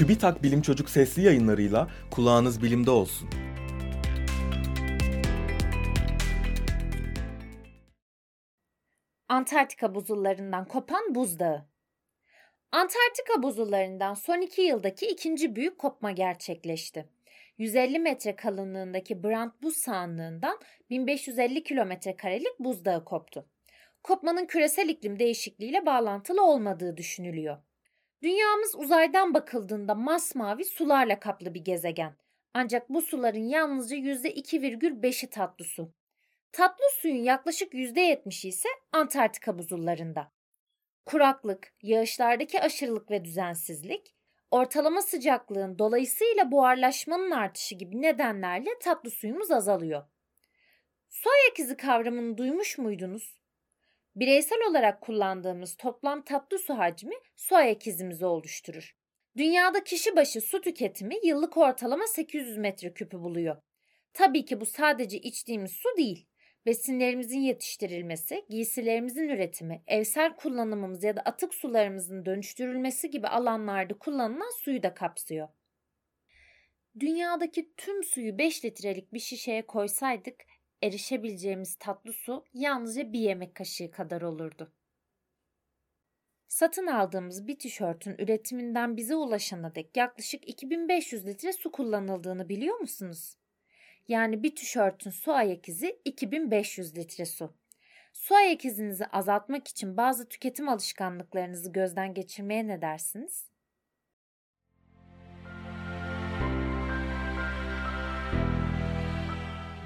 TÜBİTAK Bilim Çocuk sesli yayınlarıyla kulağınız bilimde olsun. Antarktika buzullarından kopan buzdağı. Antarktika buzullarından son iki yıldaki ikinci büyük kopma gerçekleşti. 150 metre kalınlığındaki Brant buz sahanlığından 1550 kilometre karelik buzdağı koptu. Kopmanın küresel iklim değişikliğiyle bağlantılı olmadığı düşünülüyor. Dünyamız uzaydan bakıldığında masmavi sularla kaplı bir gezegen. Ancak bu suların yalnızca %2,5'i tatlı su. Tatlı suyun yaklaşık %70'i ise Antarktika buzullarında. Kuraklık, yağışlardaki aşırılık ve düzensizlik, ortalama sıcaklığın dolayısıyla buharlaşmanın artışı gibi nedenlerle tatlı suyumuz azalıyor. Su ayak izi kavramını duymuş muydunuz? Bireysel olarak kullandığımız toplam tatlı su hacmi su ayak izimizi oluşturur. Dünyada kişi başı su tüketimi yıllık ortalama 800 metreküpü buluyor. Tabii ki bu sadece içtiğimiz su değil besinlerimizin yetiştirilmesi, giysilerimizin üretimi, evsel kullanımımız ya da atık sularımızın dönüştürülmesi gibi alanlarda kullanılan suyu da kapsıyor. Dünyadaki tüm suyu 5 litrelik bir şişeye koysaydık erişebileceğimiz tatlı su yalnızca bir yemek kaşığı kadar olurdu. Satın aldığımız bir tişörtün üretiminden bize ulaşana dek yaklaşık 2500 litre su kullanıldığını biliyor musunuz? Yani bir tişörtün su ayak izi 2500 litre su. Su ayak izinizi azaltmak için bazı tüketim alışkanlıklarınızı gözden geçirmeye ne dersiniz?